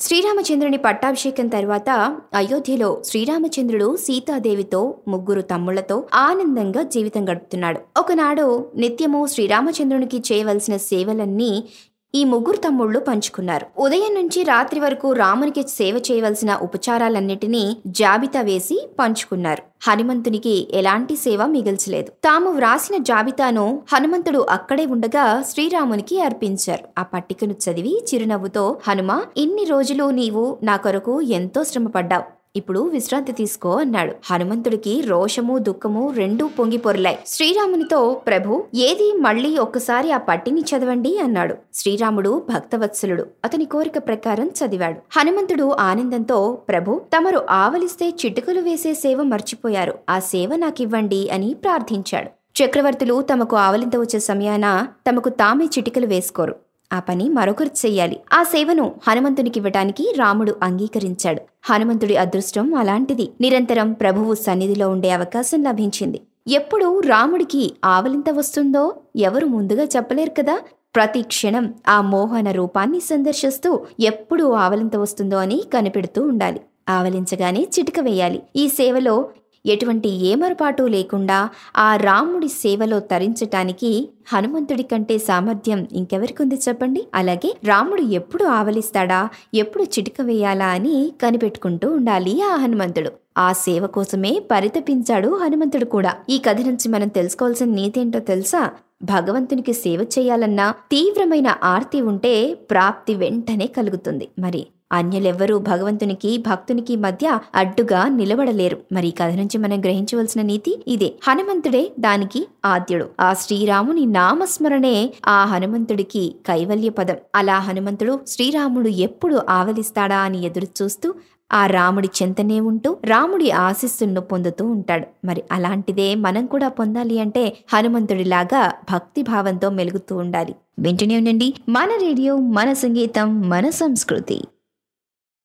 శ్రీరామచంద్రుని పట్టాభిషేకం తర్వాత అయోధ్యలో శ్రీరామచంద్రుడు సీతాదేవితో ముగ్గురు తమ్ముళ్ళతో ఆనందంగా జీవితం గడుపుతున్నాడు. ఒకనాడు నిత్యము శ్రీరామచంద్రునికి చేయవలసిన సేవలన్నీ ఈ ముగ్గురు తమ్ముళ్ళు పంచుకున్నారు. ఉదయం నుంచి రాత్రి వరకు రామునికి సేవ చేయవలసిన ఉపచారాలన్నిటినీ జాబితా వేసి పంచుకున్నారు. హనుమంతునికి ఎలాంటి సేవ మిగిల్చలేదు. తాము వ్రాసిన జాబితాను హనుమంతుడు అక్కడే ఉండగా శ్రీరామునికి అర్పించారు. ఆ పట్టికను చదివి చిరునవ్వుతో హనుమ ఇన్ని రోజులు నీవు నా కొరకు ఎంతో శ్రమపడ్డావు. ఇప్పుడు విశ్రాంతి తీసుకో అన్నాడు. హనుమంతుడికి రోషము దుఃఖము రెండూ పొంగి పొరలాయి. శ్రీరామునితో ప్రభు ఏది మళ్ళీ ఒక్కసారి ఆ పట్టిని చదవండి అన్నాడు. శ్రీరాముడు భక్తవత్సలుడు. అతని కోరిక ప్రకారం చదివాడు. హనుమంతుడు ఆనందంతో ప్రభు తమరు ఆవలిస్తే చిటుకలు వేసే సేవ మర్చిపోయారు. ఆ సేవ నాకివ్వండి అని ప్రార్థించాడు. చక్రవర్తులు తమకు ఆవలింత వచ్చే సమయాన తమకు తామే చిటికలు వేసుకోరు. ఆ పని మరొకరు చెయ్యాలి. ఆ సేవను హనుమంతునికి ఇవ్వటానికి రాముడు అంగీకరించాడు. హనుమంతుడి అదృష్టం అలాంటిది. నిరంతరం ప్రభువు సన్నిధిలో ఉండే అవకాశం లభించింది. ఎప్పుడు రాముడికి ఆవలింత వస్తుందో ఎవరు ముందుగా చెప్పలేరు కదా? ప్రతి క్షణం ఆ మోహన రూపాన్ని సందర్శిస్తూ ఎప్పుడు ఆవలింత వస్తుందో అని కనిపెడుతూ ఉండాలి. ఆవలించగానే చిటిక వేయాలి. ఈ సేవలో ఎటువంటి ఏమరపాటు లేకుండా ఆ రాముడి సేవలో తరించటానికి హనుమంతుడి కంటే సామర్థ్యం ఇంకెవరికుంది చెప్పండి? అలాగే రాముడు ఎప్పుడు ఆవలిస్తాడా? ఎప్పుడు చిటిక వేయాలా అని కనిపెట్టుకుంటూ ఉండాలి ఆ హనుమంతుడు. ఆ సేవ కోసమే పరితపించాడు హనుమంతుడు కూడా. ఈ కథ నుంచి మనం తెలుసుకోవాల్సిన నీతేంటో తెలుసా? భగవంతునికి సేవ చేయాలన్నా తీవ్రమైన ఆర్తి ఉంటే ప్రాప్తి వెంటనే కలుగుతుంది. మరి అన్యులెవ్వరూ భగవంతునికి భక్తునికి మధ్య అడ్డుగా నిలబడలేరు. మరి కథ నుంచి మనం గ్రహించవలసిన నీతి ఇదే. హనుమంతుడే దానికి ఆద్యుడు. ఆ శ్రీరాముని నామస్మరణే ఆ హనుమంతుడికి కైవల్య పదం అలా హనుమంతుడు శ్రీరాముడు ఎప్పుడు ఆవలిస్తాడా అని ఎదురు చూస్తూ ఆ రాముడి చెంతనే ఉంటూ రాముడి ఆశీస్సులను పొందుతూ ఉంటాడు. మరి అలాంటిదే మనం కూడా పొందాలి అంటే హనుమంతుడిలాగా భక్తి భావంతో మెలుగుతూ ఉండాలి. వింటూనే ఉండండి. మన రేడియో మన సంగీతం మన సంస్కృతి.